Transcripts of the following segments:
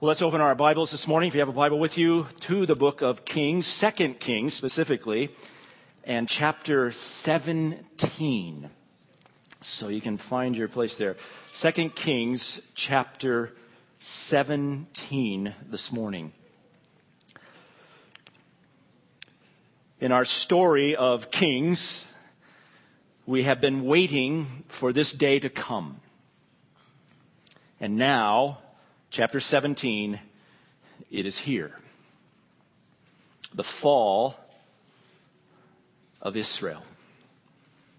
Well, let's open our Bibles this morning, if you have a Bible with you, to the book of Kings, Second Kings specifically, and chapter 17. So you can find your place there. Second Kings, chapter 17 this morning. In our story of Kings, we have been waiting for this day to come. And now, chapter 17, it is here. The fall of Israel.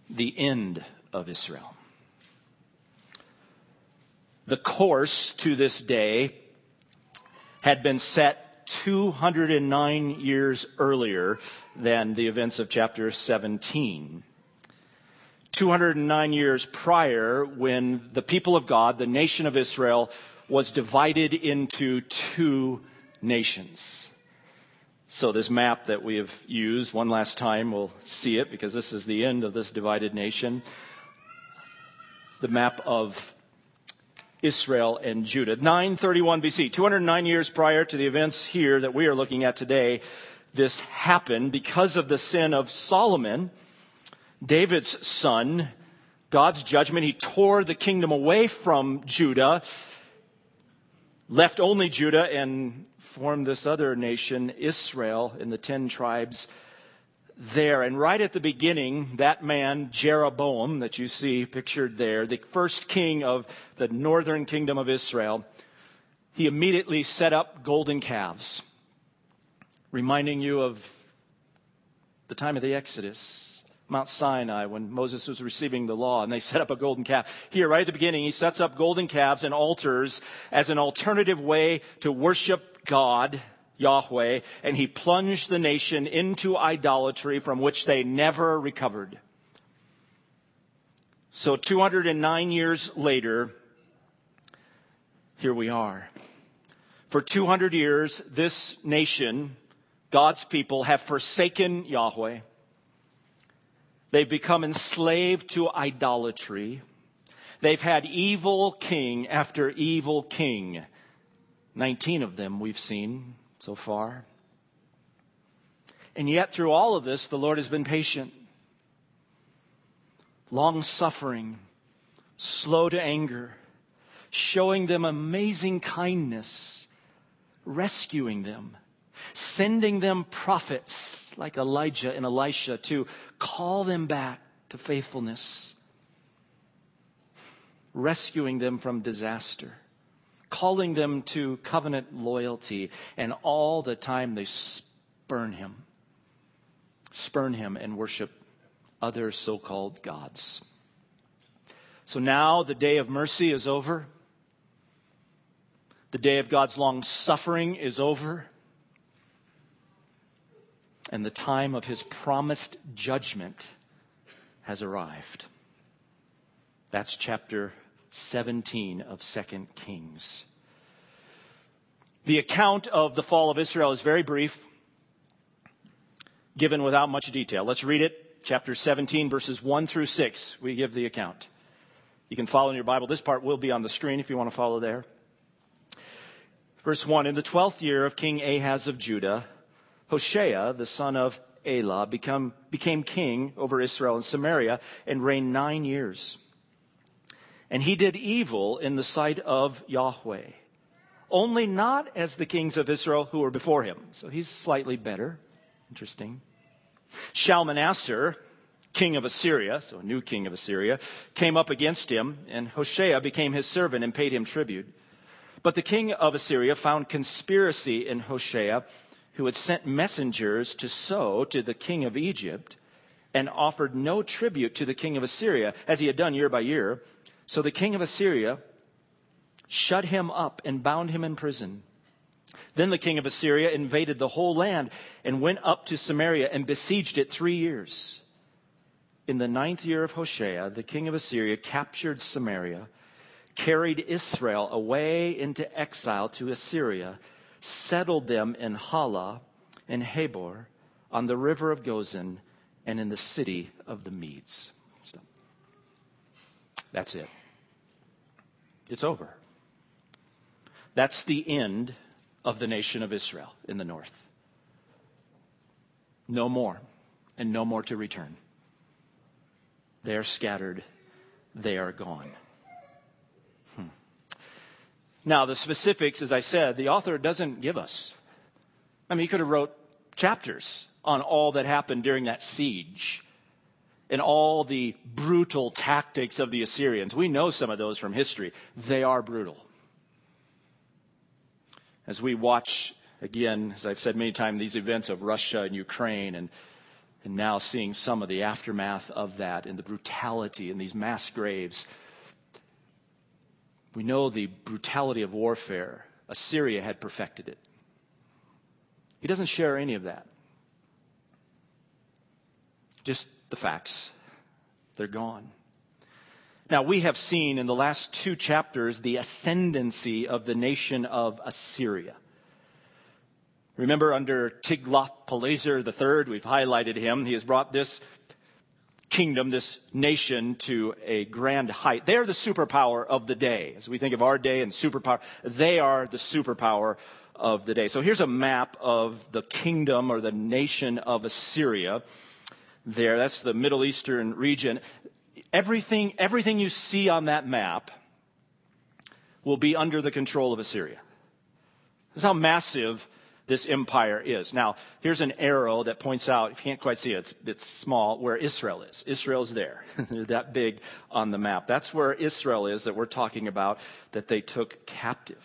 The end of Israel. The course to this day had been set 209 years earlier than the events of chapter 17. 209 years prior, when the people of God, the nation of Israel, was divided into two nations. So, this map that we have used one last time, we'll see it because this is the end of this divided nation. The map of Israel and Judah. 931 BC, 209 years prior to the events here that we are looking at today, this happened because of the sin of Solomon, David's son. God's judgment, he tore the kingdom away from Judah left only Judah and formed this other nation, Israel, in the ten tribes there. And right at the beginning, that man, Jeroboam, that you see pictured there, the first king of the northern kingdom of Israel, he immediately set up golden calves, reminding you of the time of the Exodus Mount Sinai when Moses was receiving the law and they set up a golden calf. Here, right at the beginning, he sets up golden calves and altars as an alternative way to worship God, Yahweh, and he plunged the nation into idolatry from which they never recovered. So 209 years later, here we are. For 200 years, this nation, God's people, have forsaken Yahweh. They've become enslaved to idolatry. They've had evil king after evil king. 19 of them we've seen so far. And yet, through all of this, the Lord has been patient, long suffering, slow to anger, showing them amazing kindness, rescuing them, sending them prophets like Elijah and Elisha to call them back to faithfulness, rescuing them from disaster, calling them to covenant loyalty, and all the time they spurn him, spurn him and worship other so called gods. So now the day of mercy is over. The day of God's long suffering is over and the time of his promised judgment has arrived. That's chapter 17 of 2 Kings. The account of the fall of Israel is very brief, given without much detail. Let's read it. Chapter 17, verses 1 through 6. We give the account. You can follow in your Bible. This part will be on the screen if you want to follow there. Verse 1 In the twelfth year of King Ahaz of Judah, Hoshea, the son of Elah, become, became king over Israel and Samaria and reigned nine years. And he did evil in the sight of Yahweh, only not as the kings of Israel who were before him. So he's slightly better. Interesting. Shalmaneser, king of Assyria, so a new king of Assyria, came up against him, and Hoshea became his servant and paid him tribute. But the king of Assyria found conspiracy in Hoshea who had sent messengers to So to the king of Egypt and offered no tribute to the king of Assyria, as he had done year by year. So the king of Assyria shut him up and bound him in prison. Then the king of Assyria invaded the whole land and went up to Samaria and besieged it three years. In the ninth year of Hoshea, the king of Assyria captured Samaria, carried Israel away into exile to Assyria, settled them in Halah and Habor on the river of Gozan and in the city of the Medes. That's it. It's over. That's the end of the nation of Israel in the north. No more, and no more to return. They are scattered, they are gone. Now, the specifics, as I said, the author doesn't give us. I mean, he could have wrote chapters on all that happened during that siege and all the brutal tactics of the Assyrians. We know some of those from history. They are brutal. As we watch, again, as I've said many times, these events of Russia and Ukraine and and now seeing some of the aftermath of that and the brutality and these mass graves. We know the brutality of warfare. Assyria had perfected it. He doesn't share any of that. Just the facts. They're gone. Now, we have seen in the last two chapters the ascendancy of the nation of Assyria. Remember, under Tiglath-Pileser III, we've highlighted him. He has brought this kingdom, this nation, to a grand height. They're the superpower of the day. As we think of our day and superpower, they are the superpower of the day. So here's a map of the kingdom or the nation of Assyria. There, that's the Middle Eastern region. Everything, everything you see on that map will be under the control of Assyria. That's how massive this empire is. Now, here's an arrow that points out, if you can't quite see it, it's, it's small, where Israel is. Israel's there. That big on the map. That's where Israel is that we're talking about that they took captive.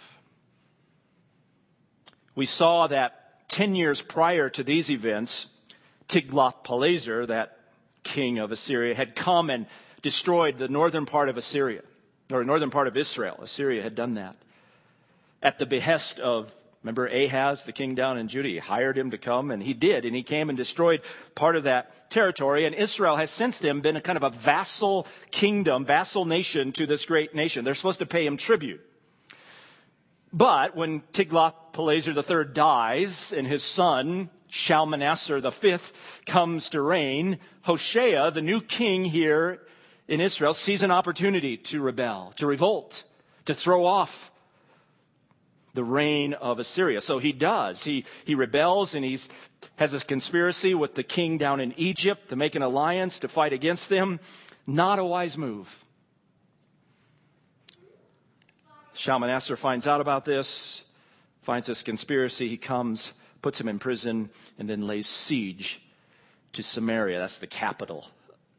We saw that 10 years prior to these events, Tiglath-Pileser, that king of Assyria, had come and destroyed the northern part of Assyria, or northern part of Israel. Assyria had done that at the behest of Remember Ahaz, the king down in Judah? Hired him to come, and he did, and he came and destroyed part of that territory. And Israel has since then been a kind of a vassal kingdom, vassal nation to this great nation. They're supposed to pay him tribute. But when Tiglath-Pileser III dies, and his son, Shalmaneser V, comes to reign, Hoshea, the new king here in Israel, sees an opportunity to rebel, to revolt, to throw off the reign of Assyria. So he does. He, he rebels and he has a conspiracy with the king down in Egypt to make an alliance to fight against them. Not a wise move. Shalmaneser finds out about this, finds this conspiracy. He comes, puts him in prison, and then lays siege to Samaria. That's the capital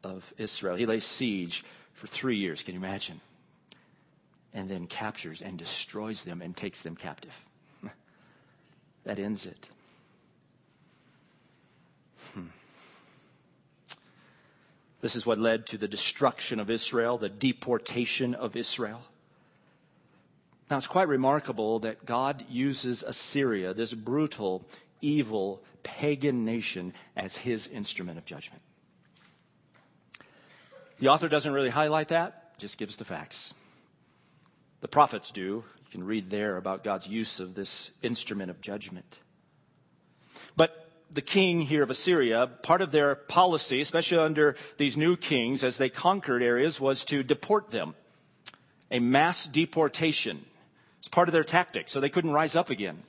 of Israel. He lays siege for three years. Can you imagine? And then captures and destroys them and takes them captive. that ends it. Hmm. This is what led to the destruction of Israel, the deportation of Israel. Now, it's quite remarkable that God uses Assyria, this brutal, evil, pagan nation, as his instrument of judgment. The author doesn't really highlight that, just gives the facts. The prophets do. You can read there about God's use of this instrument of judgment. But the king here of Assyria, part of their policy, especially under these new kings as they conquered areas, was to deport them. A mass deportation. It's part of their tactic, so they couldn't rise up again.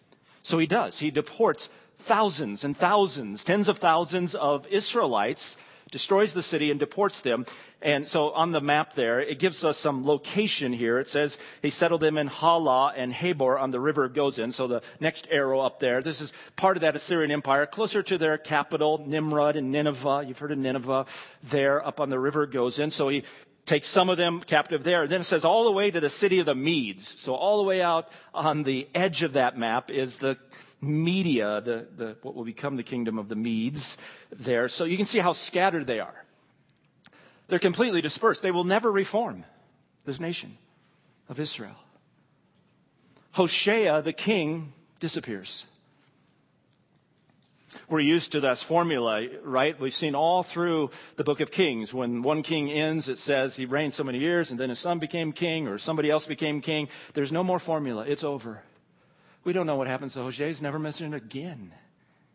So he does. He deports thousands and thousands, tens of thousands of Israelites destroys the city and deports them. And so on the map there, it gives us some location here. It says he settled them in Halah and Habor on the river of Gozan. So the next arrow up there, this is part of that Assyrian Empire, closer to their capital, Nimrud and Nineveh. You've heard of Nineveh there up on the river Gozan. So he takes some of them captive there. And then it says all the way to the city of the Medes. So all the way out on the edge of that map is the Media, the, the, what will become the kingdom of the Medes there. So you can see how scattered they are. They're completely dispersed. They will never reform this nation of Israel. Hoshea, the king, disappears. We're used to this formula, right? We've seen all through the book of Kings. When one king ends, it says he reigned so many years and then his son became king or somebody else became king. There's no more formula. It's over. We don't know what happens to Hoshea. He's never mentioned again.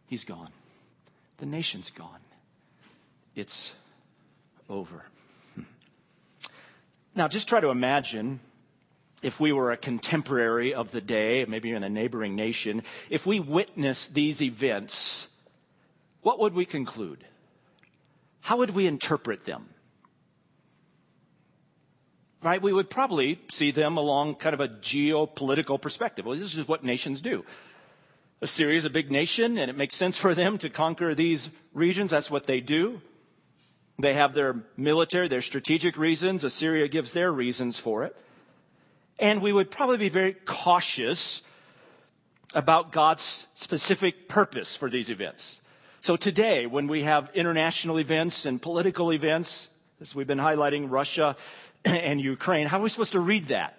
He's gone. The nation's gone. It's over. Now, just try to imagine if we were a contemporary of the day, maybe in a neighboring nation, if we witnessed these events, what would we conclude? How would we interpret them? Right? We would probably see them along kind of a geopolitical perspective. Well, this is what nations do. Assyria is a big nation, and it makes sense for them to conquer these regions. That's what they do. They have their military, their strategic reasons. Assyria gives their reasons for it. And we would probably be very cautious about God's specific purpose for these events. So today, when we have international events and political events, as we've been highlighting Russia and Ukraine, how are we supposed to read that?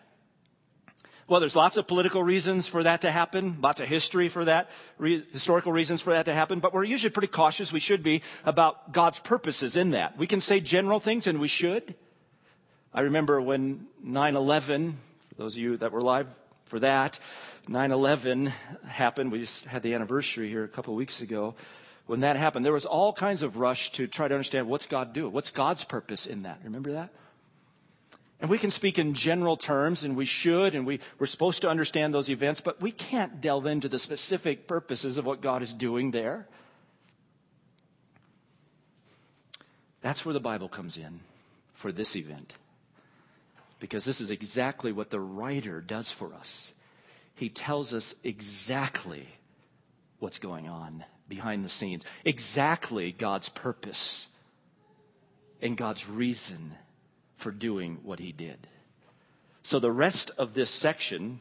Well, there's lots of political reasons for that to happen, lots of history for that, re- historical reasons for that to happen, but we're usually pretty cautious, we should be, about God's purposes in that. We can say general things, and we should. I remember when 9 11, for those of you that were live for that, 9 11 happened. We just had the anniversary here a couple weeks ago when that happened, there was all kinds of rush to try to understand what's God doing? What's God's purpose in that? Remember that? And we can speak in general terms, and we should, and we, we're supposed to understand those events, but we can't delve into the specific purposes of what God is doing there. That's where the Bible comes in for this event. Because this is exactly what the writer does for us. He tells us exactly what's going on behind the scenes, exactly God's purpose and God's reason for doing what he did. So the rest of this section,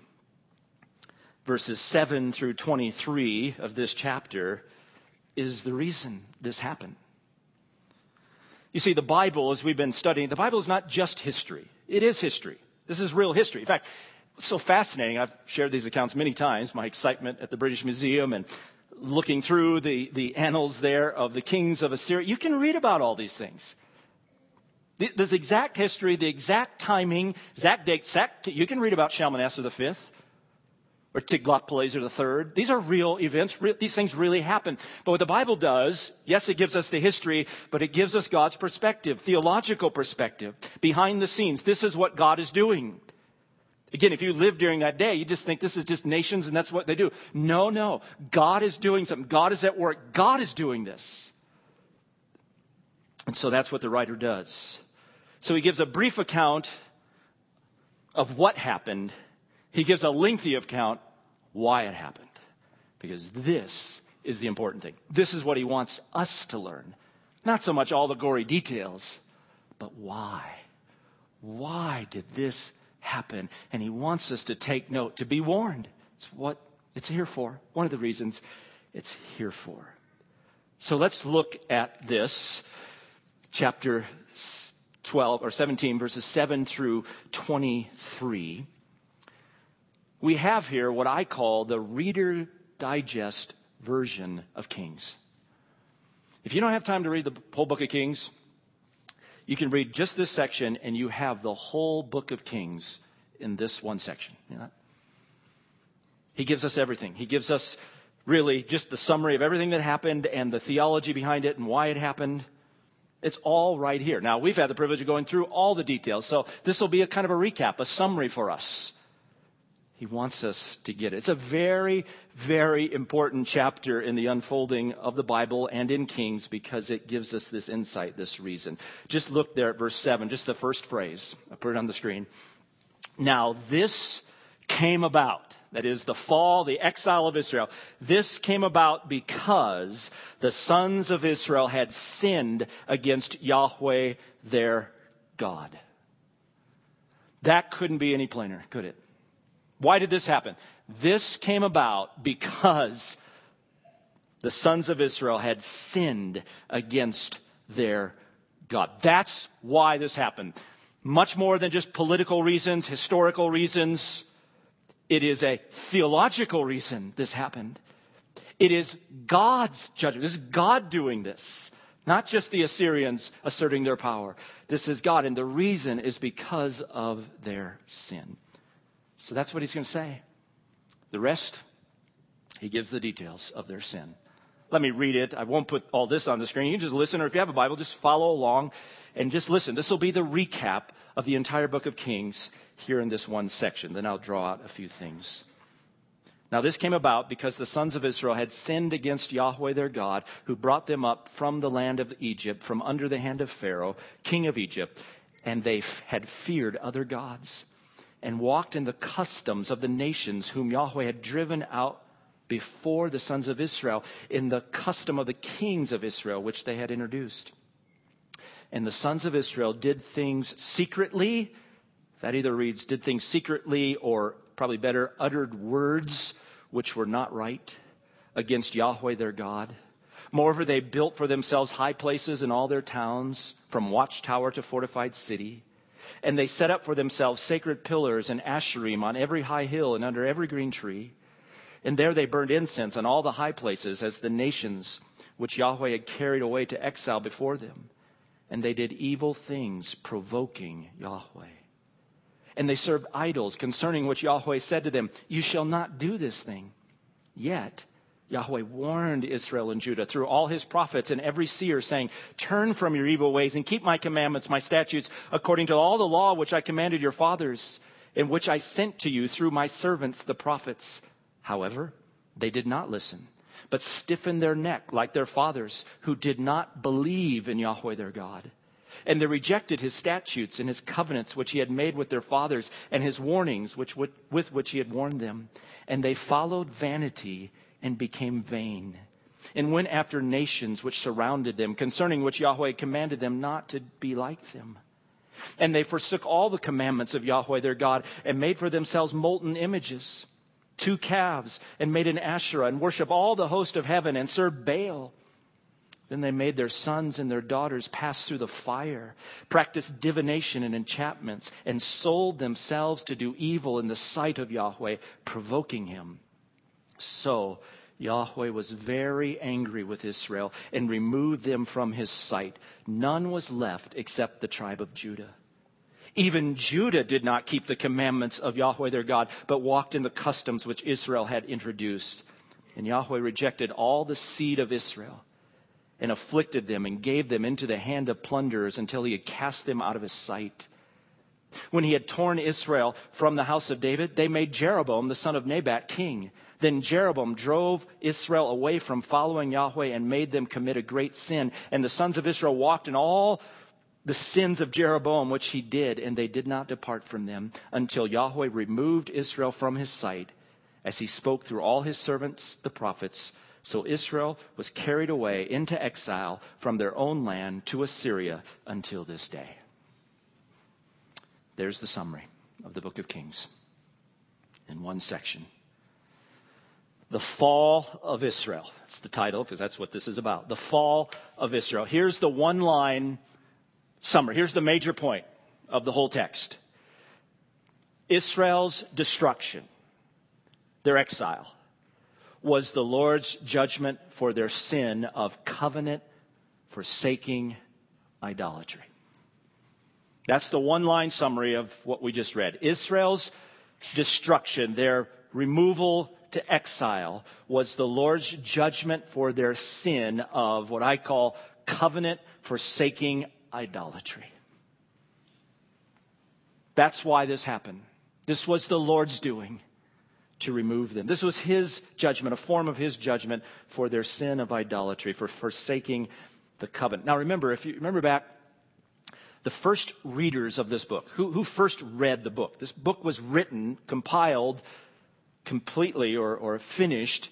verses 7 through 23 of this chapter, is the reason this happened. You see, the Bible, as we've been studying, the Bible is not just history. It is history. This is real history. In fact, so fascinating. I've shared these accounts many times, my excitement at the British Museum and looking through the, the annals there of the kings of Assyria, you can read about all these things. This exact history, the exact timing, exact date, exact, you can read about Shalmaneser V or Tiglath-Pileser III. These are real events. These things really happen. But what the Bible does, yes, it gives us the history, but it gives us God's perspective, theological perspective, behind the scenes. This is what God is doing. Again, if you live during that day, you just think this is just nations and that's what they do. No, no. God is doing something. God is at work. God is doing this. And so that's what the writer does. So he gives a brief account of what happened. He gives a lengthy account why it happened. Because this is the important thing. This is what he wants us to learn. Not so much all the gory details, but why? Why did this happen. And he wants us to take note, to be warned. It's what it's here for. One of the reasons it's here for. So let's look at this, chapter 12 or 17, verses 7 through 23. We have here what I call the Reader Digest version of Kings. If you don't have time to read the whole book of Kings, you can read just this section and you have the whole book of Kings in this one section. You know? He gives us everything. He gives us really just the summary of everything that happened and the theology behind it and why it happened. It's all right here. Now, we've had the privilege of going through all the details, so this will be a kind of a recap, a summary for us. He wants us to get it. It's a very, very important chapter in the unfolding of the Bible and in Kings because it gives us this insight, this reason. Just look there at verse 7, just the first phrase. I put it on the screen. Now, this came about. That is the fall, the exile of Israel. This came about because the sons of Israel had sinned against Yahweh their God. That couldn't be any plainer, could it? Why did this happen? This came about because the sons of Israel had sinned against their God. That's why this happened. Much more than just political reasons, historical reasons. It is a theological reason this happened. It is God's judgment. This is God doing this, not just the Assyrians asserting their power. This is God, and the reason is because of their sin. So that's what he's going to say. The rest, he gives the details of their sin. Let me read it. I won't put all this on the screen. You just listen, or if you have a Bible, just follow along and just listen. This will be the recap of the entire book of Kings here in this one section. Then I'll draw out a few things. Now, this came about because the sons of Israel had sinned against Yahweh their God, who brought them up from the land of Egypt, from under the hand of Pharaoh, king of Egypt, and they f- had feared other gods and walked in the customs of the nations whom Yahweh had driven out before the sons of Israel, in the custom of the kings of Israel, which they had introduced. And the sons of Israel did things secretly. That either reads, did things secretly, or probably better, uttered words which were not right against Yahweh their God. Moreover, they built for themselves high places in all their towns, from watchtower to fortified city. And they set up for themselves sacred pillars and asherim on every high hill and under every green tree. And there they burned incense on all the high places as the nations which Yahweh had carried away to exile before them. And they did evil things, provoking Yahweh. And they served idols, concerning which Yahweh said to them, You shall not do this thing. Yet Yahweh warned Israel and Judah through all his prophets and every seer, saying, Turn from your evil ways and keep my commandments, my statutes, according to all the law which I commanded your fathers, and which I sent to you through my servants, the prophets. However, they did not listen, but stiffened their neck like their fathers, who did not believe in Yahweh their God. And they rejected his statutes and his covenants which he had made with their fathers and his warnings which, with which he had warned them. And they followed vanity and became vain and went after nations which surrounded them, concerning which Yahweh commanded them not to be like them. And they forsook all the commandments of Yahweh their God and made for themselves molten images, two calves, and made an Asherah and worship all the host of heaven and served Baal. Then they made their sons and their daughters pass through the fire, practiced divination and enchantments, and sold themselves to do evil in the sight of Yahweh, provoking him. So Yahweh was very angry with Israel and removed them from his sight. None was left except the tribe of Judah. Even Judah did not keep the commandments of Yahweh their God, but walked in the customs which Israel had introduced. And Yahweh rejected all the seed of Israel and afflicted them and gave them into the hand of plunderers until he had cast them out of his sight. When he had torn Israel from the house of David, they made Jeroboam, the son of Nebat, king. Then Jeroboam drove Israel away from following Yahweh and made them commit a great sin. And the sons of Israel walked in all the sins of Jeroboam, which he did, and they did not depart from them until Yahweh removed Israel from his sight, as he spoke through all his servants, the prophets, so Israel was carried away into exile from their own land to Assyria until this day. There's the summary of the book of Kings in one section. The Fall of Israel. That's the title because that's what this is about. The Fall of Israel. Here's the one line summary. Here's the major point of the whole text Israel's destruction, their exile was the Lord's judgment for their sin of covenant forsaking idolatry. That's the one line summary of what we just read. Israel's destruction, their removal to exile, was the Lord's judgment for their sin of what I call covenant forsaking idolatry. That's why this happened. This was the Lord's doing to remove them. This was his judgment, a form of his judgment for their sin of idolatry, for forsaking the covenant. Now remember, if you remember back, the first readers of this book, who, who first read the book? This book was written, compiled completely or, or finished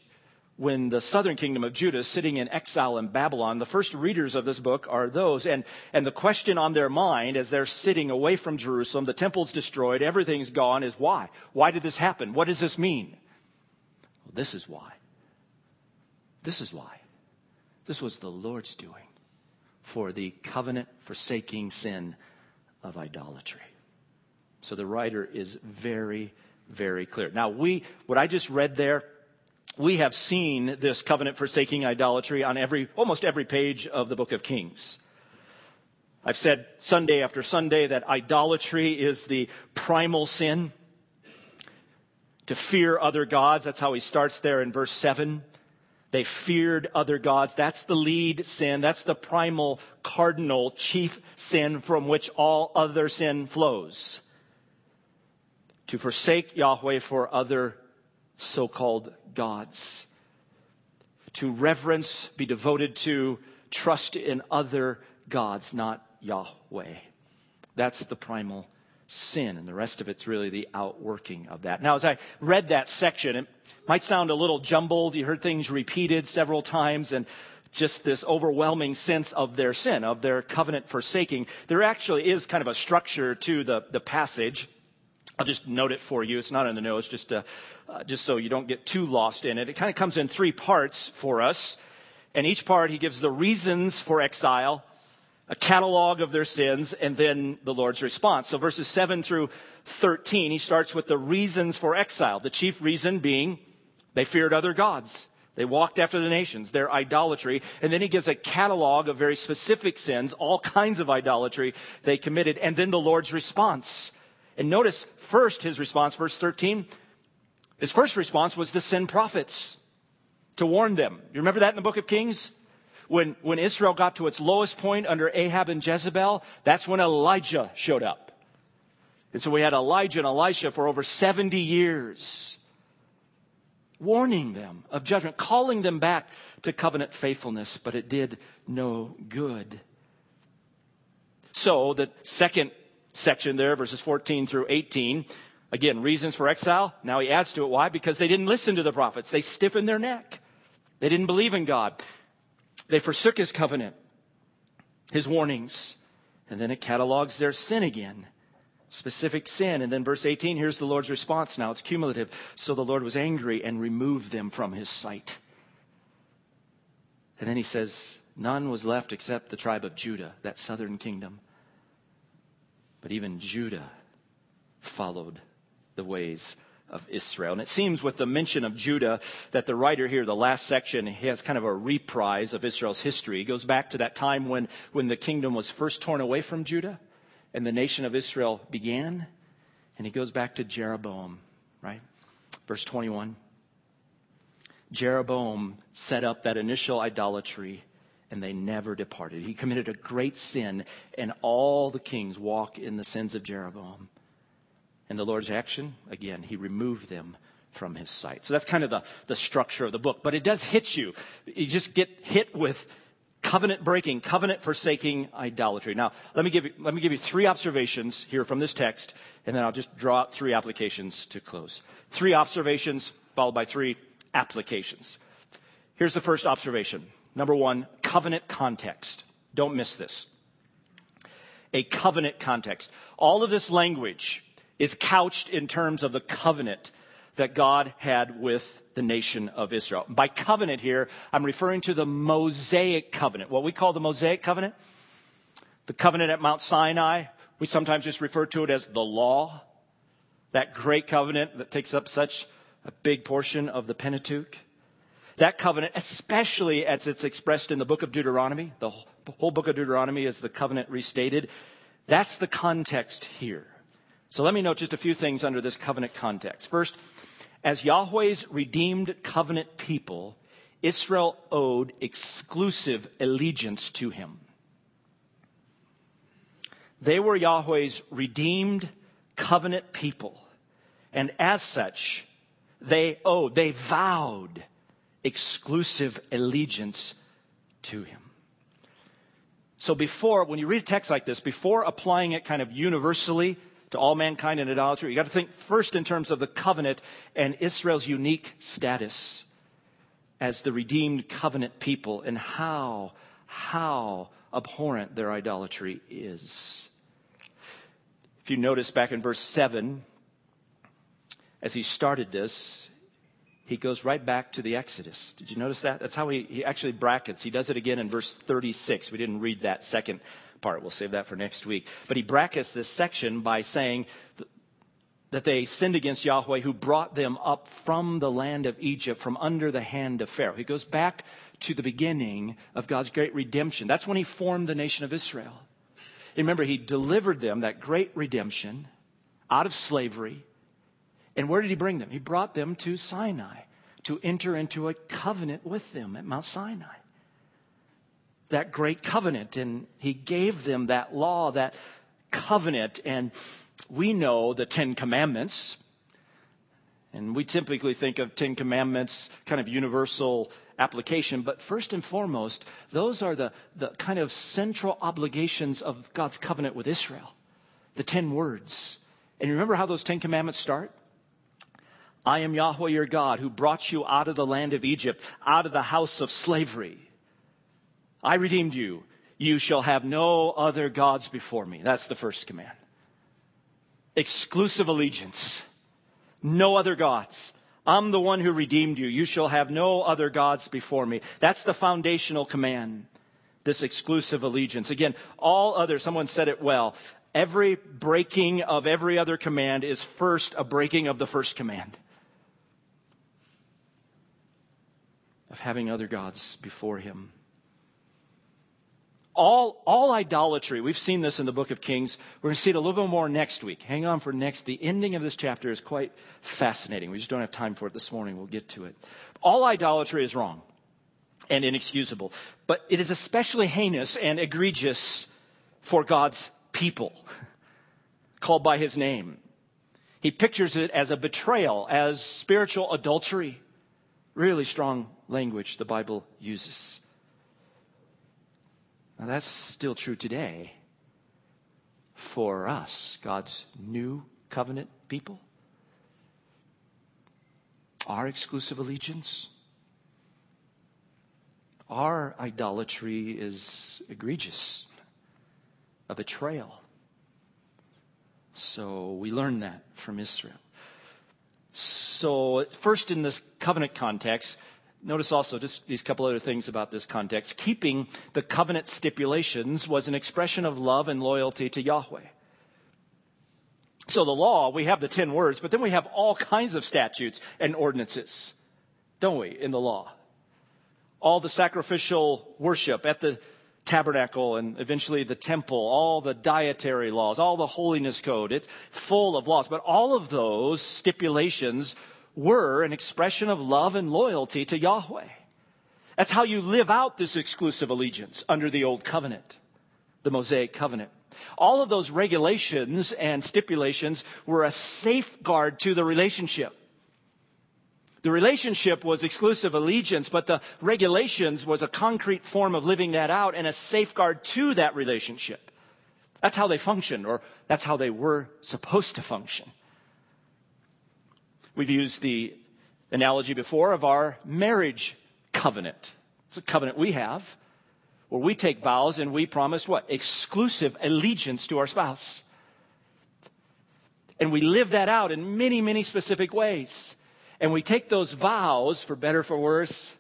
when the southern kingdom of Judah is sitting in exile in Babylon, the first readers of this book are those. And, and the question on their mind as they're sitting away from Jerusalem, the temple's destroyed, everything's gone, is why? Why did this happen? What does this mean? Well, this is why. This is why. This was the Lord's doing for the covenant forsaking sin of idolatry. So the writer is very, very clear. Now, we, what I just read there, we have seen this covenant forsaking idolatry on every, almost every page of the book of Kings. I've said Sunday after Sunday that idolatry is the primal sin. To fear other gods, that's how he starts there in verse 7. They feared other gods. That's the lead sin. That's the primal, cardinal, chief sin from which all other sin flows. To forsake Yahweh for other so called gods. To reverence, be devoted to, trust in other gods, not Yahweh. That's the primal sin, and the rest of it's really the outworking of that. Now, as I read that section, it might sound a little jumbled. You heard things repeated several times, and just this overwhelming sense of their sin, of their covenant forsaking. There actually is kind of a structure to the, the passage. I'll just note it for you. It's not in the notes, just, uh, uh, just so you don't get too lost in it. It kind of comes in three parts for us. And each part, he gives the reasons for exile, a catalog of their sins, and then the Lord's response. So verses 7 through 13, he starts with the reasons for exile. The chief reason being they feared other gods. They walked after the nations, their idolatry. And then he gives a catalog of very specific sins, all kinds of idolatry they committed, and then the Lord's response. And notice first his response, verse 13. His first response was to send prophets to warn them. You remember that in the book of Kings? when, when Israel got to its lowest point under Ahab and Jezebel, that's when Elijah showed up. And so we had Elijah and Elisha for over 70 years, warning them of judgment, calling them back to covenant faithfulness, but it did no good. So the second section there, verses 14 through 18, again, reasons for exile. Now he adds to it. Why? Because they didn't listen to the prophets. They stiffened their neck. They didn't believe in God. They forsook his covenant, his warnings, and then it catalogs their sin again. Specific sin. And then verse 18, here's the Lord's response now. It's cumulative. So the Lord was angry and removed them from his sight. And then he says, None was left except the tribe of Judah, that southern kingdom. But even Judah followed the ways of Israel. And it seems with the mention of Judah that the writer here, the last section, has kind of a reprise of Israel's history. He goes back to that time when, when the kingdom was first torn away from Judah and the nation of Israel began. And he goes back to Jeroboam, right? Verse 21. Jeroboam set up that initial idolatry and they never departed. He committed a great sin, and all the kings walk in the sins of Jeroboam. And the Lord's action, again, he removed them from his sight. So that's kind of the, the structure of the book. But it does hit you. You just get hit with covenant breaking, covenant forsaking idolatry. Now, let me give you, let me give you three observations here from this text, and then I'll just draw out three applications to close. Three observations followed by three applications. Here's the first observation. Number one, covenant context. Don't miss this. A covenant context. All of this language is couched in terms of the covenant that God had with the nation of Israel. By covenant here, I'm referring to the Mosaic covenant, what we call the Mosaic covenant. The covenant at Mount Sinai, we sometimes just refer to it as the law, that great covenant that takes up such a big portion of the Pentateuch. That covenant, especially as it's expressed in the book of Deuteronomy, the whole book of Deuteronomy is the covenant restated. That's the context here. So let me note just a few things under this covenant context. First, as Yahweh's redeemed covenant people, Israel owed exclusive allegiance to him. They were Yahweh's redeemed covenant people. And as such, they owed, they vowed exclusive allegiance to him. So before, when you read a text like this, before applying it kind of universally to all mankind in idolatry. You got to think first in terms of the covenant and Israel's unique status as the redeemed covenant people and how, how abhorrent their idolatry is. If you notice back in verse 7, as he started this, he goes right back to the Exodus. Did you notice that? That's how he, he actually brackets. He does it again in verse 36. We didn't read that second part. We'll save that for next week. But he brackets this section by saying that they sinned against Yahweh who brought them up from the land of Egypt, from under the hand of Pharaoh. He goes back to the beginning of God's great redemption. That's when he formed the nation of Israel. remember, he delivered them, that great redemption, out of slavery. And where did he bring them? He brought them to Sinai, to enter into a covenant with them at Mount Sinai. That great covenant. And he gave them that law, that covenant. And we know the Ten Commandments. And we typically think of Ten Commandments, kind of universal application. But first and foremost, those are the, the kind of central obligations of God's covenant with Israel. The ten words. And remember how those Ten Commandments start? I am Yahweh your God who brought you out of the land of Egypt, out of the house of slavery. I redeemed you. You shall have no other gods before me. That's the first command. Exclusive allegiance. No other gods. I'm the one who redeemed you. You shall have no other gods before me. That's the foundational command. This exclusive allegiance. Again, all other, someone said it well. Every breaking of every other command is first a breaking of the first command. Of having other gods before him all, all idolatry, we've seen this in the book of Kings. We're going to see it a little bit more next week. Hang on for next. The ending of this chapter is quite fascinating. We just don't have time for it this morning. We'll get to it. All idolatry is wrong and inexcusable, but it is especially heinous and egregious for God's people called by his name. He pictures it as a betrayal, as spiritual adultery. Really strong language the Bible uses. Now, that's still true today for us, God's new covenant people. Our exclusive allegiance, our idolatry is egregious, a betrayal. So we learn that from Israel. So, first in this covenant context, Notice also just these couple other things about this context. Keeping the covenant stipulations was an expression of love and loyalty to Yahweh. So the law, we have the 10 words, but then we have all kinds of statutes and ordinances, don't we, in the law? All the sacrificial worship at the tabernacle and eventually the temple, all the dietary laws, all the holiness code. It's full of laws. But all of those stipulations were an expression of love and loyalty to Yahweh. That's how you live out this exclusive allegiance under the old covenant, the Mosaic covenant. All of those regulations and stipulations were a safeguard to the relationship. The relationship was exclusive allegiance, but the regulations was a concrete form of living that out and a safeguard to that relationship. That's how they functioned, or that's how they were supposed to function. We've used the analogy before of our marriage covenant. It's a covenant we have where we take vows and we promise what? Exclusive allegiance to our spouse. And we live that out in many, many specific ways. And we take those vows, for better, for worse,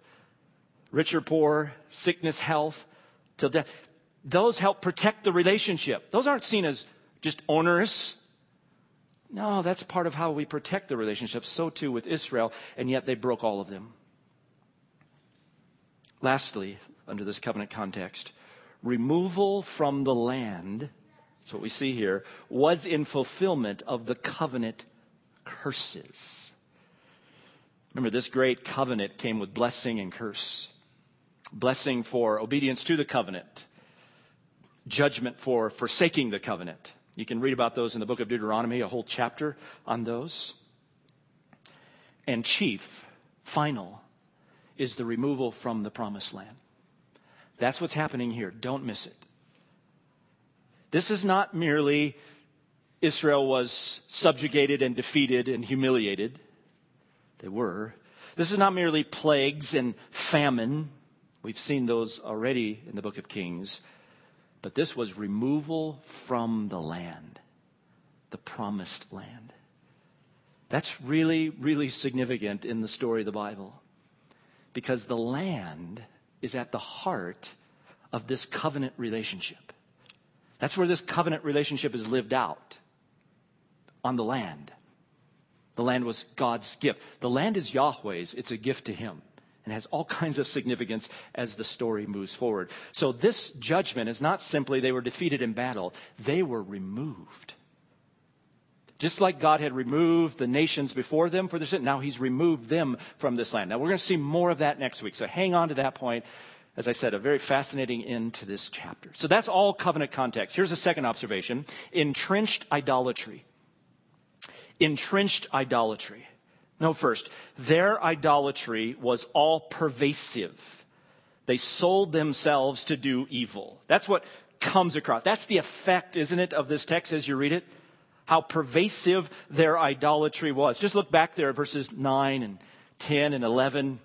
rich or poor, sickness, health, till death. Those help protect the relationship. Those aren't seen as just onerous. No, that's part of how we protect the relationship. So too with Israel, and yet they broke all of them. Lastly, under this covenant context, removal from the land, that's what we see here, was in fulfillment of the covenant curses. Remember, this great covenant came with blessing and curse. Blessing for obedience to the covenant, judgment for forsaking the covenant. You can read about those in the book of Deuteronomy, a whole chapter on those. And chief, final, is the removal from the promised land. That's what's happening here. Don't miss it. This is not merely Israel was subjugated and defeated and humiliated. They were. This is not merely plagues and famine. We've seen those already in the book of Kings. But this was removal from the land, the promised land. That's really, really significant in the story of the Bible because the land is at the heart of this covenant relationship. That's where this covenant relationship is lived out on the land. The land was God's gift. The land is Yahweh's, it's a gift to Him and has all kinds of significance as the story moves forward. So this judgment is not simply they were defeated in battle, they were removed. Just like God had removed the nations before them for their sin, now he's removed them from this land. Now we're going to see more of that next week. So hang on to that point. As I said, a very fascinating end to this chapter. So that's all covenant context. Here's a second observation. Entrenched idolatry. Entrenched idolatry. No, first, their idolatry was all pervasive. They sold themselves to do evil. That's what comes across. That's the effect, isn't it, of this text as you read it? How pervasive their idolatry was. Just look back there at verses 9 and 10 and 11.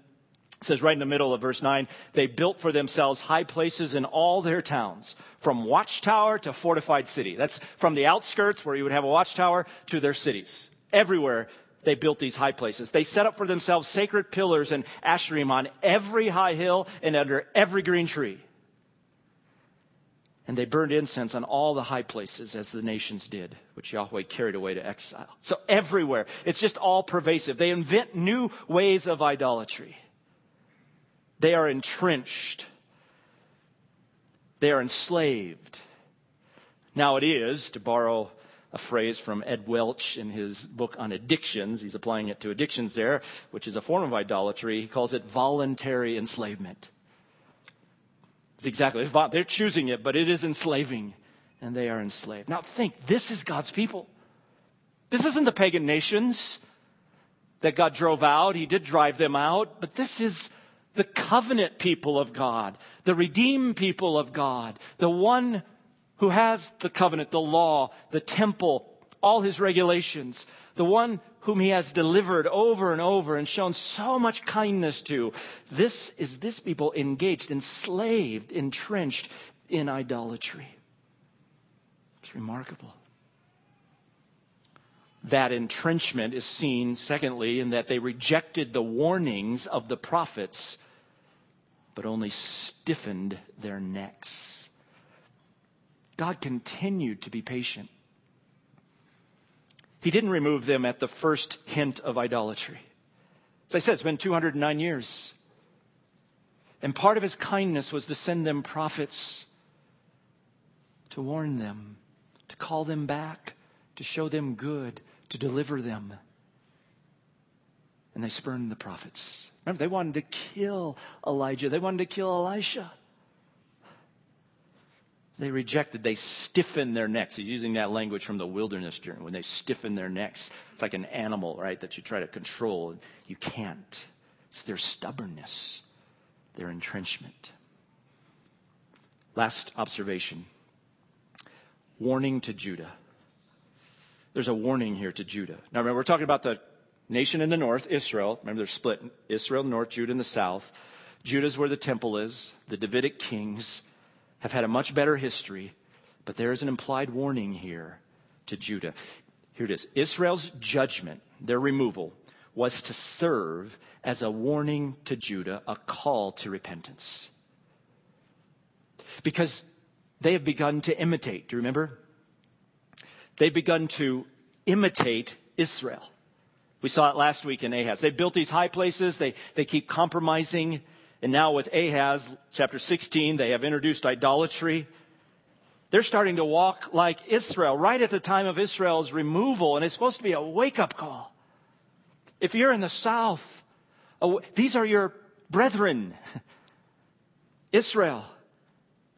It says right in the middle of verse 9, they built for themselves high places in all their towns, from watchtower to fortified city. That's from the outskirts where you would have a watchtower to their cities. Everywhere they built these high places. They set up for themselves sacred pillars and asherim on every high hill and under every green tree. And they burned incense on all the high places as the nations did, which Yahweh carried away to exile. So everywhere, it's just all pervasive. They invent new ways of idolatry. They are entrenched. They are enslaved. Now it is, to borrow a phrase from Ed Welch in his book on addictions, he's applying it to addictions there, which is a form of idolatry. He calls it voluntary enslavement. It's exactly, they're choosing it, but it is enslaving, and they are enslaved. Now think, this is God's people. This isn't the pagan nations that God drove out. He did drive them out, but this is the covenant people of God, the redeemed people of God, the one who has the covenant, the law, the temple, all his regulations, the one whom he has delivered over and over and shown so much kindness to. This is this people engaged, enslaved, entrenched in idolatry. It's remarkable. That entrenchment is seen, secondly, in that they rejected the warnings of the prophets, but only stiffened their necks. God continued to be patient. He didn't remove them at the first hint of idolatry. As I said, it's been 209 years. And part of his kindness was to send them prophets to warn them, to call them back, to show them good, to deliver them. And they spurned the prophets. Remember, they wanted to kill Elijah, they wanted to kill Elisha they rejected, they stiffened their necks. He's using that language from the wilderness journey when they stiffen their necks. It's like an animal, right, that you try to control. You can't. It's their stubbornness, their entrenchment. Last observation warning to Judah. There's a warning here to Judah. Now, remember, we're talking about the nation in the north, Israel. Remember, they're split Israel the north, Judah in the south. Judah's where the temple is, the Davidic kings have had a much better history, but there is an implied warning here to Judah. Here it is Israel's judgment, their removal, was to serve as a warning to Judah, a call to repentance. Because they have begun to imitate. Do you remember? They've begun to imitate Israel. We saw it last week in Ahaz. They built these high places, they, they keep compromising and now with Ahaz, chapter 16, they have introduced idolatry. They're starting to walk like Israel right at the time of Israel's removal, and it's supposed to be a wake up call. If you're in the south, oh, these are your brethren. Israel.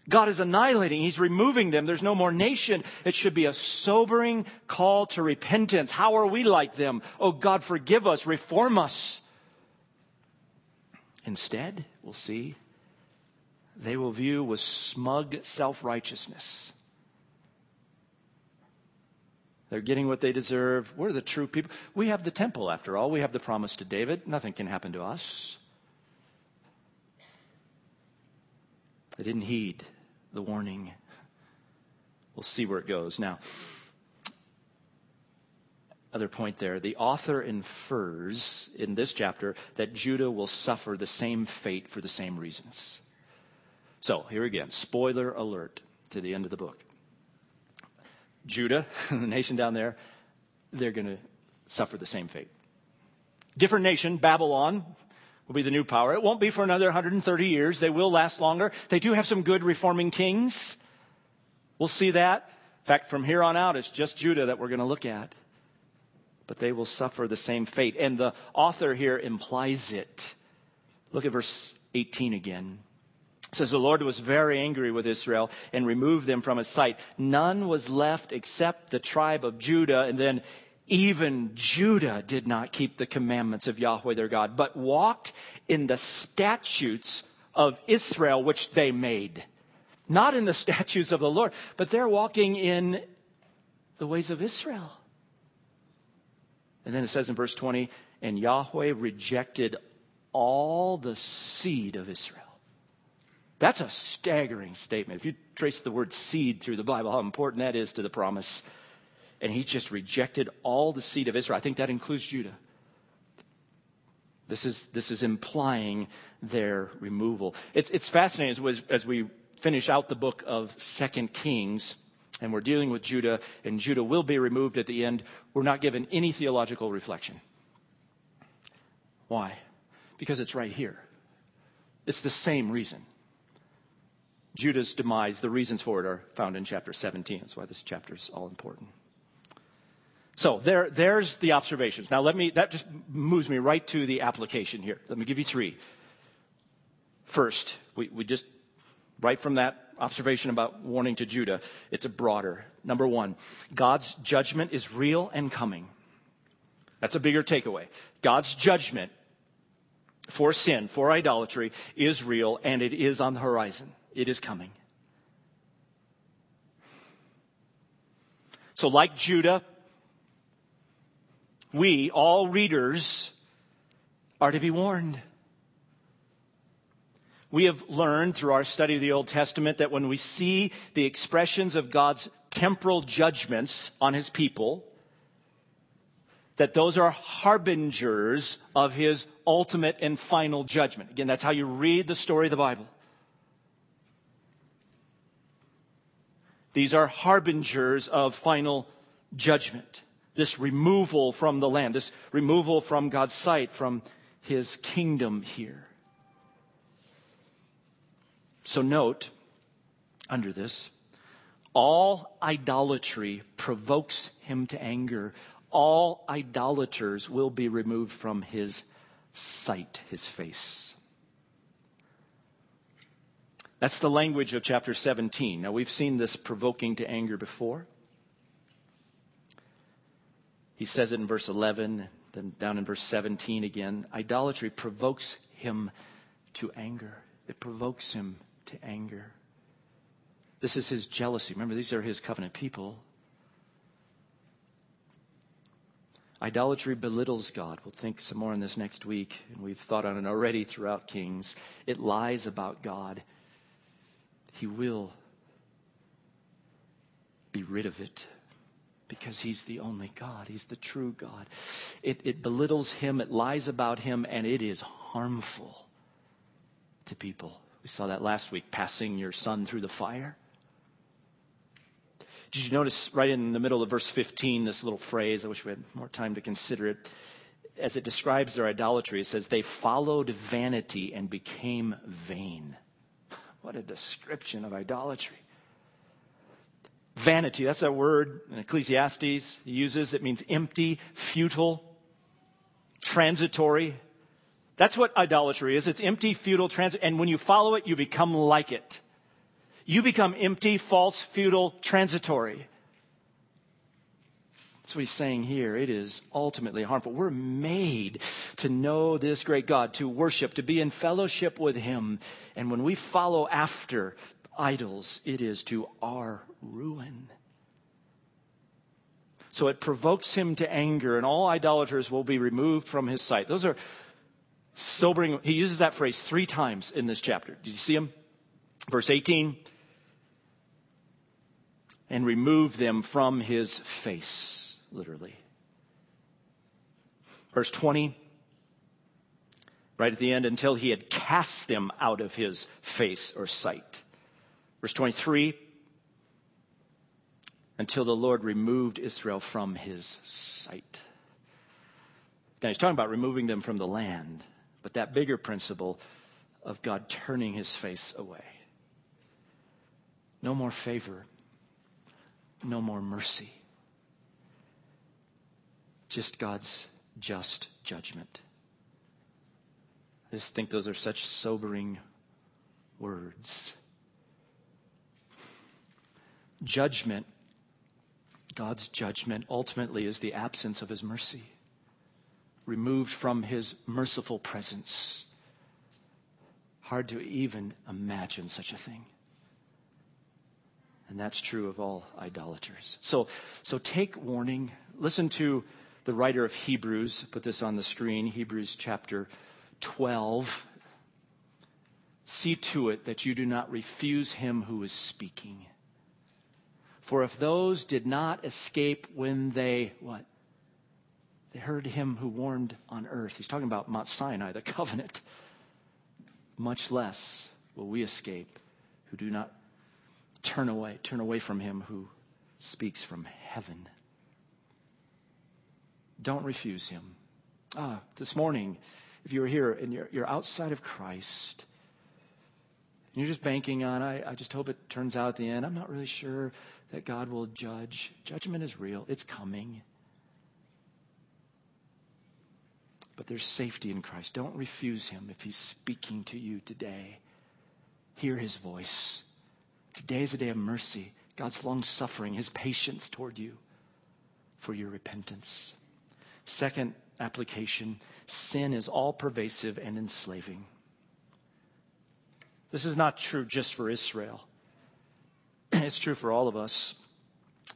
God is annihilating. He's removing them. There's no more nation. It should be a sobering call to repentance. How are we like them? Oh, God, forgive us, reform us. Instead, we'll see, they will view with smug self righteousness. They're getting what they deserve. We're the true people. We have the temple, after all. We have the promise to David. Nothing can happen to us. They didn't heed the warning. We'll see where it goes. Now, other point there. The author infers in this chapter that Judah will suffer the same fate for the same reasons. So, here again, spoiler alert to the end of the book. Judah, the nation down there, they're going to suffer the same fate. Different nation, Babylon, will be the new power. It won't be for another 130 years. They will last longer. They do have some good reforming kings. We'll see that. In fact, from here on out, it's just Judah that we're going to look at. but they will suffer the same fate. And the author here implies it. Look at verse 18 again. It says, The Lord was very angry with Israel and removed them from his sight. None was left except the tribe of Judah. And then even Judah did not keep the commandments of Yahweh their God, but walked in the statutes of Israel which they made. Not in the statutes of the Lord, but they're walking in the ways of Israel. And then it says in verse 20, and Yahweh rejected all the seed of Israel. That's a staggering statement. If you trace the word seed through the Bible, how important that is to the promise. And he just rejected all the seed of Israel. I think that includes Judah. This is, this is implying their removal. It's, it's fascinating as, as we finish out the book of Second Kings and we're dealing with Judah, and Judah will be removed at the end, we're not given any theological reflection. Why? Because it's right here. It's the same reason. Judah's demise, the reasons for it are found in chapter 17. That's why this chapter is all important. So there, there's the observations. Now let me, that just moves me right to the application here. Let me give you three. First, we, we just, right from that observation about warning to Judah, it's a broader. Number one, God's judgment is real and coming. That's a bigger takeaway. God's judgment for sin, for idolatry, is real and it is on the horizon. It is coming. So, like Judah, we, all readers, are to be warned. We have learned through our study of the Old Testament that when we see the expressions of God's temporal judgments on his people, that those are harbingers of his ultimate and final judgment. Again, that's how you read the story of the Bible. These are harbingers of final judgment. This removal from the land, this removal from God's sight, from his kingdom here. So note under this, all idolatry provokes him to anger. All idolaters will be removed from his sight, his face. That's the language of chapter 17. Now, we've seen this provoking to anger before. He says it in verse 11, then down in verse 17 again. Idolatry provokes him to anger, it provokes him to anger. This is his jealousy. Remember, these are his covenant people. Idolatry belittles God. We'll think some more on this next week, and we've thought on it already throughout Kings. It lies about God. He will be rid of it because he's the only God. He's the true God. It, it belittles him, it lies about him, and it is harmful to people. We saw that last week, passing your son through the fire. Did you notice right in the middle of verse 15 this little phrase? I wish we had more time to consider it. As it describes their idolatry, it says, They followed vanity and became vain. What a description of idolatry. Vanity, that's that word in Ecclesiastes he uses. It means empty, futile, transitory, that's what idolatry is. It's empty, futile, transit. And when you follow it, you become like it. You become empty, false, futile, transitory. That's what he's saying here. It is ultimately harmful. We're made to know this great God, to worship, to be in fellowship with him. And when we follow after idols, it is to our ruin. So it provokes him to anger, and all idolaters will be removed from his sight. Those are sobering. He uses that phrase three times in this chapter. Did you see him? Verse 18. And remove them from his face, literally. Verse 20. Right at the end, until he had cast them out of his face or sight. Verse 23 until the Lord removed Israel from his sight. Now he's talking about removing them from the land but that bigger principle of God turning his face away. No more favor, no more mercy. just God's just judgment. I just think those are such sobering words. Judgment, God's judgment, ultimately is the absence of his mercy, removed from his merciful presence. Hard to even imagine such a thing. And that's true of all idolaters. So, so take warning. Listen to the writer of Hebrews. Put this on the screen Hebrews chapter 12. See to it that you do not refuse him who is speaking. For if those did not escape when they, what? They heard him who warned on earth. He's talking about Mount Sinai, the covenant. Much less will we escape who do not turn away, turn away from him who speaks from heaven. Don't refuse him. Ah, this morning, if you were here and you're, you're outside of Christ, and you're just banking on, I, I just hope it turns out at the end, I'm not really sure that God will judge. Judgment is real, it's coming. But there's safety in Christ. Don't refuse him if he's speaking to you today. Hear his voice. Today is a day of mercy, God's long suffering, his patience toward you for your repentance. Second application sin is all pervasive and enslaving. This is not true just for Israel, it's true for all of us.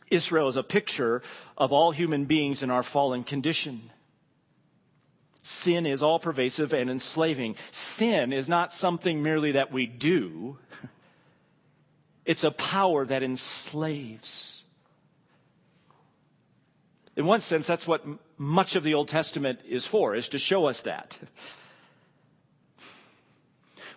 Israel is a picture of all human beings in our fallen condition. Sin is all pervasive and enslaving. Sin is not something merely that we do. It's a power that enslaves. In one sense, that's what much of the Old Testament is for, is to show us that.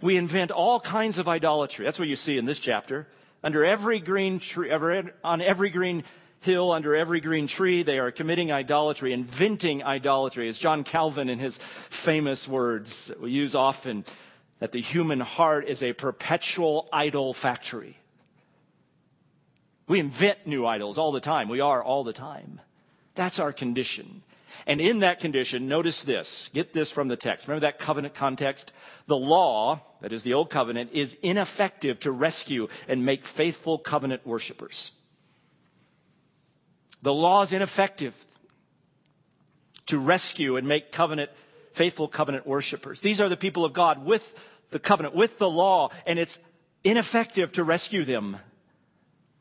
We invent all kinds of idolatry. That's what you see in this chapter. Under every green tree, on every green hill, under every green tree, they are committing idolatry, inventing idolatry. As John Calvin in his famous words we use often, that the human heart is a perpetual idol factory. We invent new idols all the time. We are all the time. That's our condition. And in that condition, notice this. Get this from the text. Remember that covenant context? The law, that is the old covenant, is ineffective to rescue and make faithful covenant worshipers. The law is ineffective to rescue and make covenant, faithful covenant worshipers. These are the people of God with the covenant, with the law, and it's ineffective to rescue them.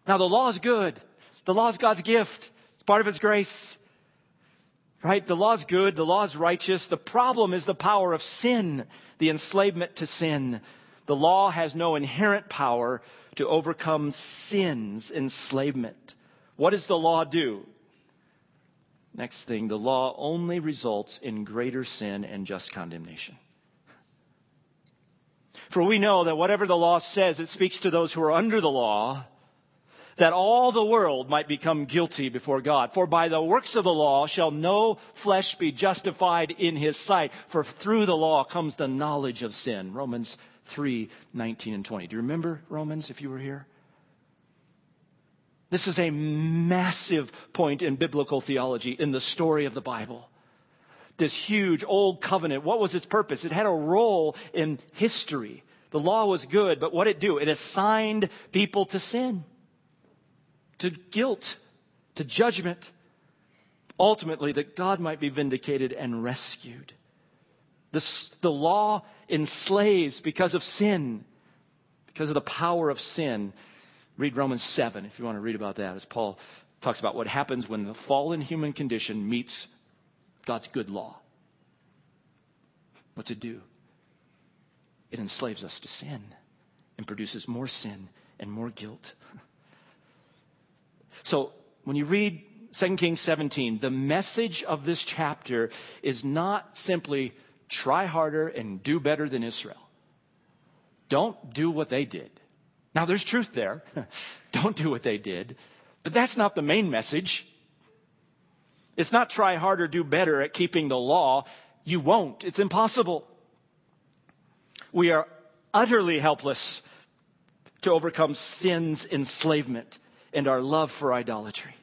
Now, the law is good. The law is God's gift. It's part of His grace. Right? The law is good. The law is righteous. The problem is the power of sin, the enslavement to sin. The law has no inherent power to overcome sin's enslavement. What does the law do? Next thing, the law only results in greater sin and just condemnation. For we know that whatever the law says, it speaks to those who are under the law, that all the world might become guilty before God. For by the works of the law shall no flesh be justified in his sight, for through the law comes the knowledge of sin. Romans 3 19 and 20. Do you remember Romans if you were here? This is a massive point in biblical theology in the story of the Bible. This huge old covenant, what was its purpose? It had a role in history. The law was good, but what it do? It assigned people to sin to guilt, to judgment, ultimately that God might be vindicated and rescued. The, the law enslaves because of sin, because of the power of sin. Read Romans 7 if you want to read about that, as Paul talks about what happens when the fallen human condition meets God's good law. What's it do? It enslaves us to sin and produces more sin and more guilt. So when you read 2 Kings 17, the message of this chapter is not simply try harder and do better than Israel. Don't do what they did. Now, there's truth there. Don't do what they did. But that's not the main message. It's not try harder, do better at keeping the law. You won't. It's impossible. We are utterly helpless to overcome sin's enslavement and our love for idolatry.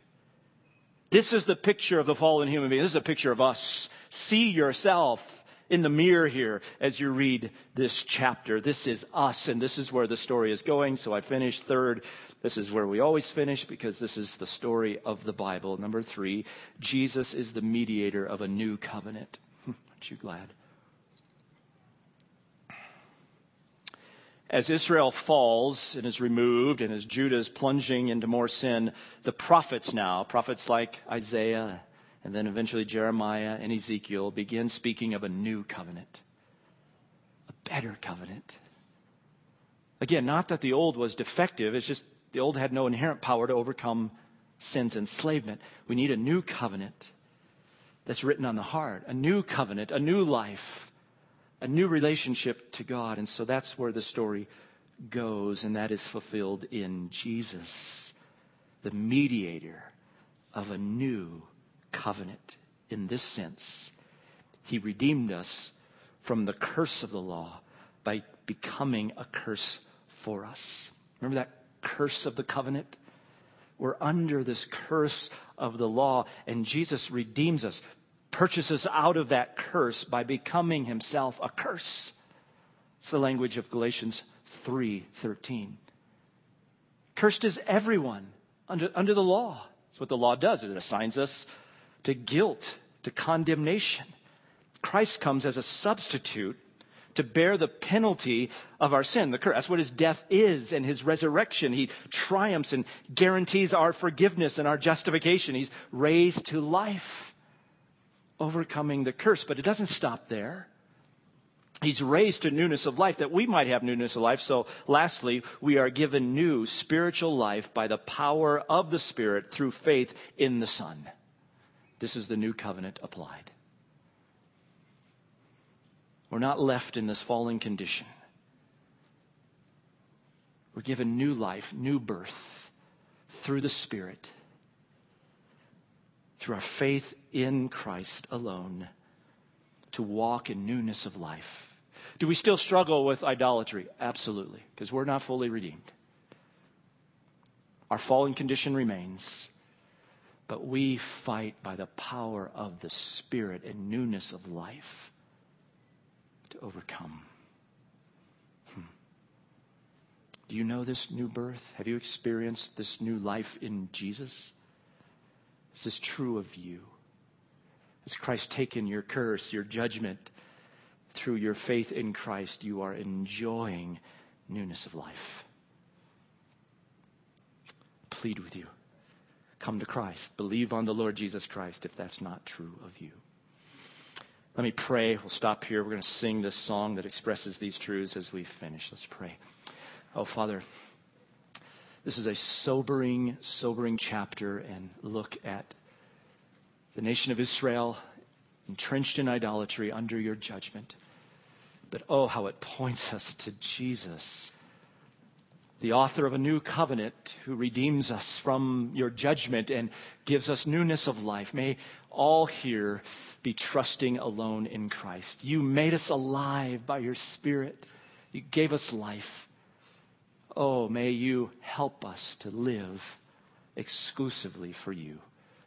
This is the picture of the fallen human being. This is a picture of us. See yourself in the mirror here as you read this chapter. This is us, and this is where the story is going. So I finish third. This is where we always finish because this is the story of the Bible. Number three, Jesus is the mediator of a new covenant. Aren't you glad? As Israel falls and is removed, and as Judah is plunging into more sin, the prophets now, prophets like Isaiah, and then eventually Jeremiah and Ezekiel, begin speaking of a new covenant, a better covenant. Again, not that the old was defective, it's just the old had no inherent power to overcome sin's enslavement. We need a new covenant that's written on the heart, a new covenant, a new life a new relationship to God. And so that's where the story goes, and that is fulfilled in Jesus, the mediator of a new covenant. In this sense, he redeemed us from the curse of the law by becoming a curse for us. Remember that curse of the covenant? We're under this curse of the law, and Jesus redeems us purchases out of that curse by becoming himself a curse. It's the language of Galatians 3:13. Cursed is everyone under, under the law. That's what the law does. It assigns us to guilt, to condemnation. Christ comes as a substitute to bear the penalty of our sin, the curse. That's what his death is and his resurrection. He triumphs and guarantees our forgiveness and our justification. He's raised to life overcoming the curse. But it doesn't stop there. He's raised to newness of life that we might have newness of life. So, lastly, we are given new spiritual life by the power of the Spirit through faith in the Son. This is the new covenant applied. We're not left in this fallen condition. We're given new life, new birth through the Spirit through our faith in Christ alone to walk in newness of life. Do we still struggle with idolatry? Absolutely, because we're not fully redeemed. Our fallen condition remains, but we fight by the power of the Spirit and newness of life to overcome. Hmm. Do you know this new birth? Have you experienced this new life in Jesus? Is This is true of you. Has Christ taken your curse, your judgment? Through your faith in Christ, you are enjoying newness of life. Plead with you. Come to Christ. Believe on the Lord Jesus Christ if that's not true of you. Let me pray. We'll stop here. We're going to sing this song that expresses these truths as we finish. Let's pray. Oh, Father. This is a sobering, sobering chapter and look at the nation of Israel entrenched in idolatry under your judgment. But oh, how it points us to Jesus, the author of a new covenant who redeems us from your judgment and gives us newness of life. May all here be trusting alone in Christ. You made us alive by your Spirit, you gave us life. Oh, may you help us to live exclusively for you.